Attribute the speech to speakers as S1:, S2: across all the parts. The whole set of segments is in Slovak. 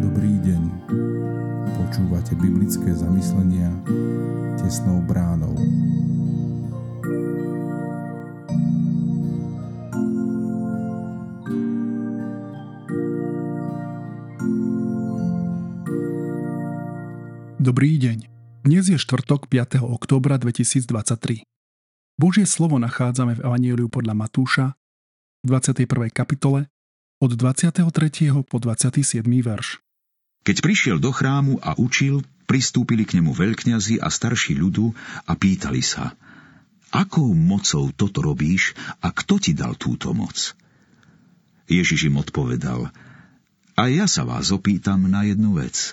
S1: Dobrý deň. Počúvate biblické zamyslenia tesnou bránou.
S2: Dobrý deň. Dnes je štvrtok 5. októbra 2023. Božie slovo nachádzame v Evangeliu podľa Matúša v 21. kapitole od 23. po 27. verš.
S3: Keď prišiel do chrámu a učil, pristúpili k nemu veľkňazi a starší ľudu a pýtali sa, akou mocou toto robíš a kto ti dal túto moc? Ježiš im odpovedal, a ja sa vás opýtam na jednu vec –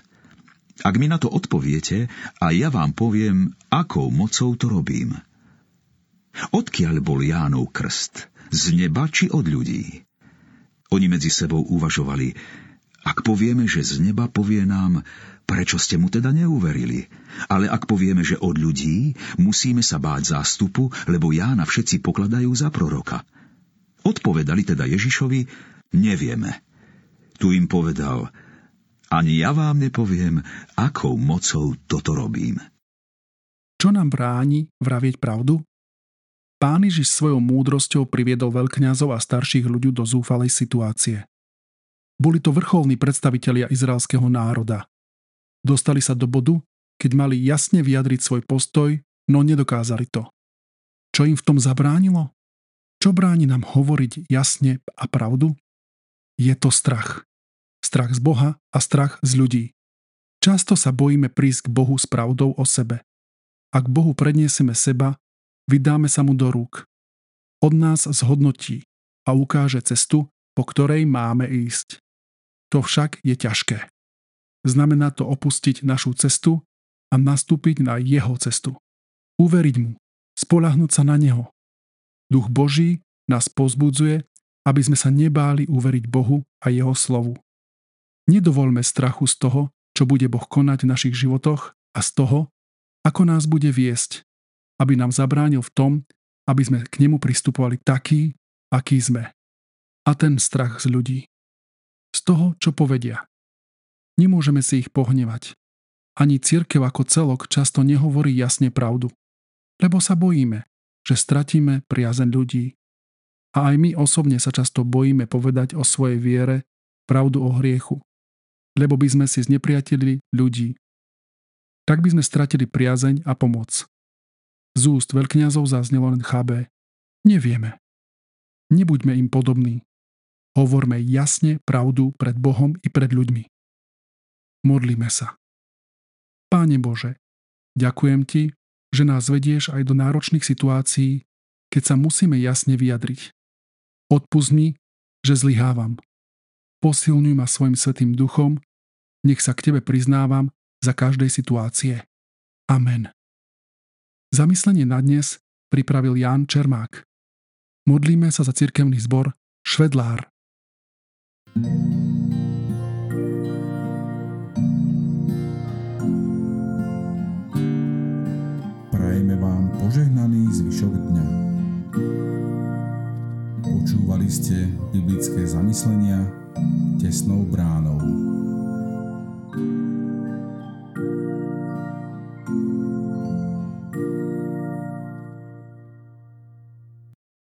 S3: ak mi na to odpoviete, a ja vám poviem, akou mocou to robím. Odkiaľ bol Jánov krst? Z neba či od ľudí? Oni medzi sebou uvažovali, ak povieme, že z neba povie nám, prečo ste mu teda neuverili? Ale ak povieme, že od ľudí, musíme sa báť zástupu, lebo Jána všetci pokladajú za proroka. Odpovedali teda Ježišovi, nevieme. Tu im povedal, ani ja vám nepoviem, akou mocou toto robím.
S2: Čo nám bráni vravieť pravdu? Pán Ježiš svojou múdrosťou priviedol veľkňazov a starších ľudí do zúfalej situácie. Boli to vrcholní predstavitelia izraelského národa. Dostali sa do bodu, keď mali jasne vyjadriť svoj postoj, no nedokázali to. Čo im v tom zabránilo? Čo bráni nám hovoriť jasne a pravdu? Je to strach strach z Boha a strach z ľudí. Často sa bojíme prísť k Bohu s pravdou o sebe. Ak Bohu prednieseme seba, vydáme sa mu do rúk. Od nás zhodnotí a ukáže cestu, po ktorej máme ísť. To však je ťažké. Znamená to opustiť našu cestu a nastúpiť na jeho cestu. Uveriť mu, spolahnúť sa na neho. Duch Boží nás pozbudzuje, aby sme sa nebáli uveriť Bohu a jeho slovu. Nedovolme strachu z toho, čo bude Boh konať v našich životoch a z toho, ako nás bude viesť, aby nám zabránil v tom, aby sme k nemu pristupovali taký, aký sme. A ten strach z ľudí. Z toho, čo povedia. Nemôžeme si ich pohnevať. Ani církev ako celok často nehovorí jasne pravdu. Lebo sa bojíme, že stratíme priazen ľudí. A aj my osobne sa často bojíme povedať o svojej viere pravdu o hriechu lebo by sme si znepriatelili ľudí. Tak by sme stratili priazeň a pomoc. Z úst veľkňazov zaznelo len chábe. Nevieme. Nebuďme im podobní. Hovorme jasne pravdu pred Bohom i pred ľuďmi. Modlíme sa. Páne Bože, ďakujem Ti, že nás vedieš aj do náročných situácií, keď sa musíme jasne vyjadriť. Odpust mi, že zlyhávam. Posilňuj ma svojim svetým duchom nech sa k Tebe priznávam za každej situácie. Amen. Zamyslenie na dnes pripravil Ján Čermák. Modlíme sa za cirkevný zbor Švedlár.
S1: Prajeme vám požehnaný zvyšok dňa. Počúvali ste biblické zamyslenia tesnou bránou.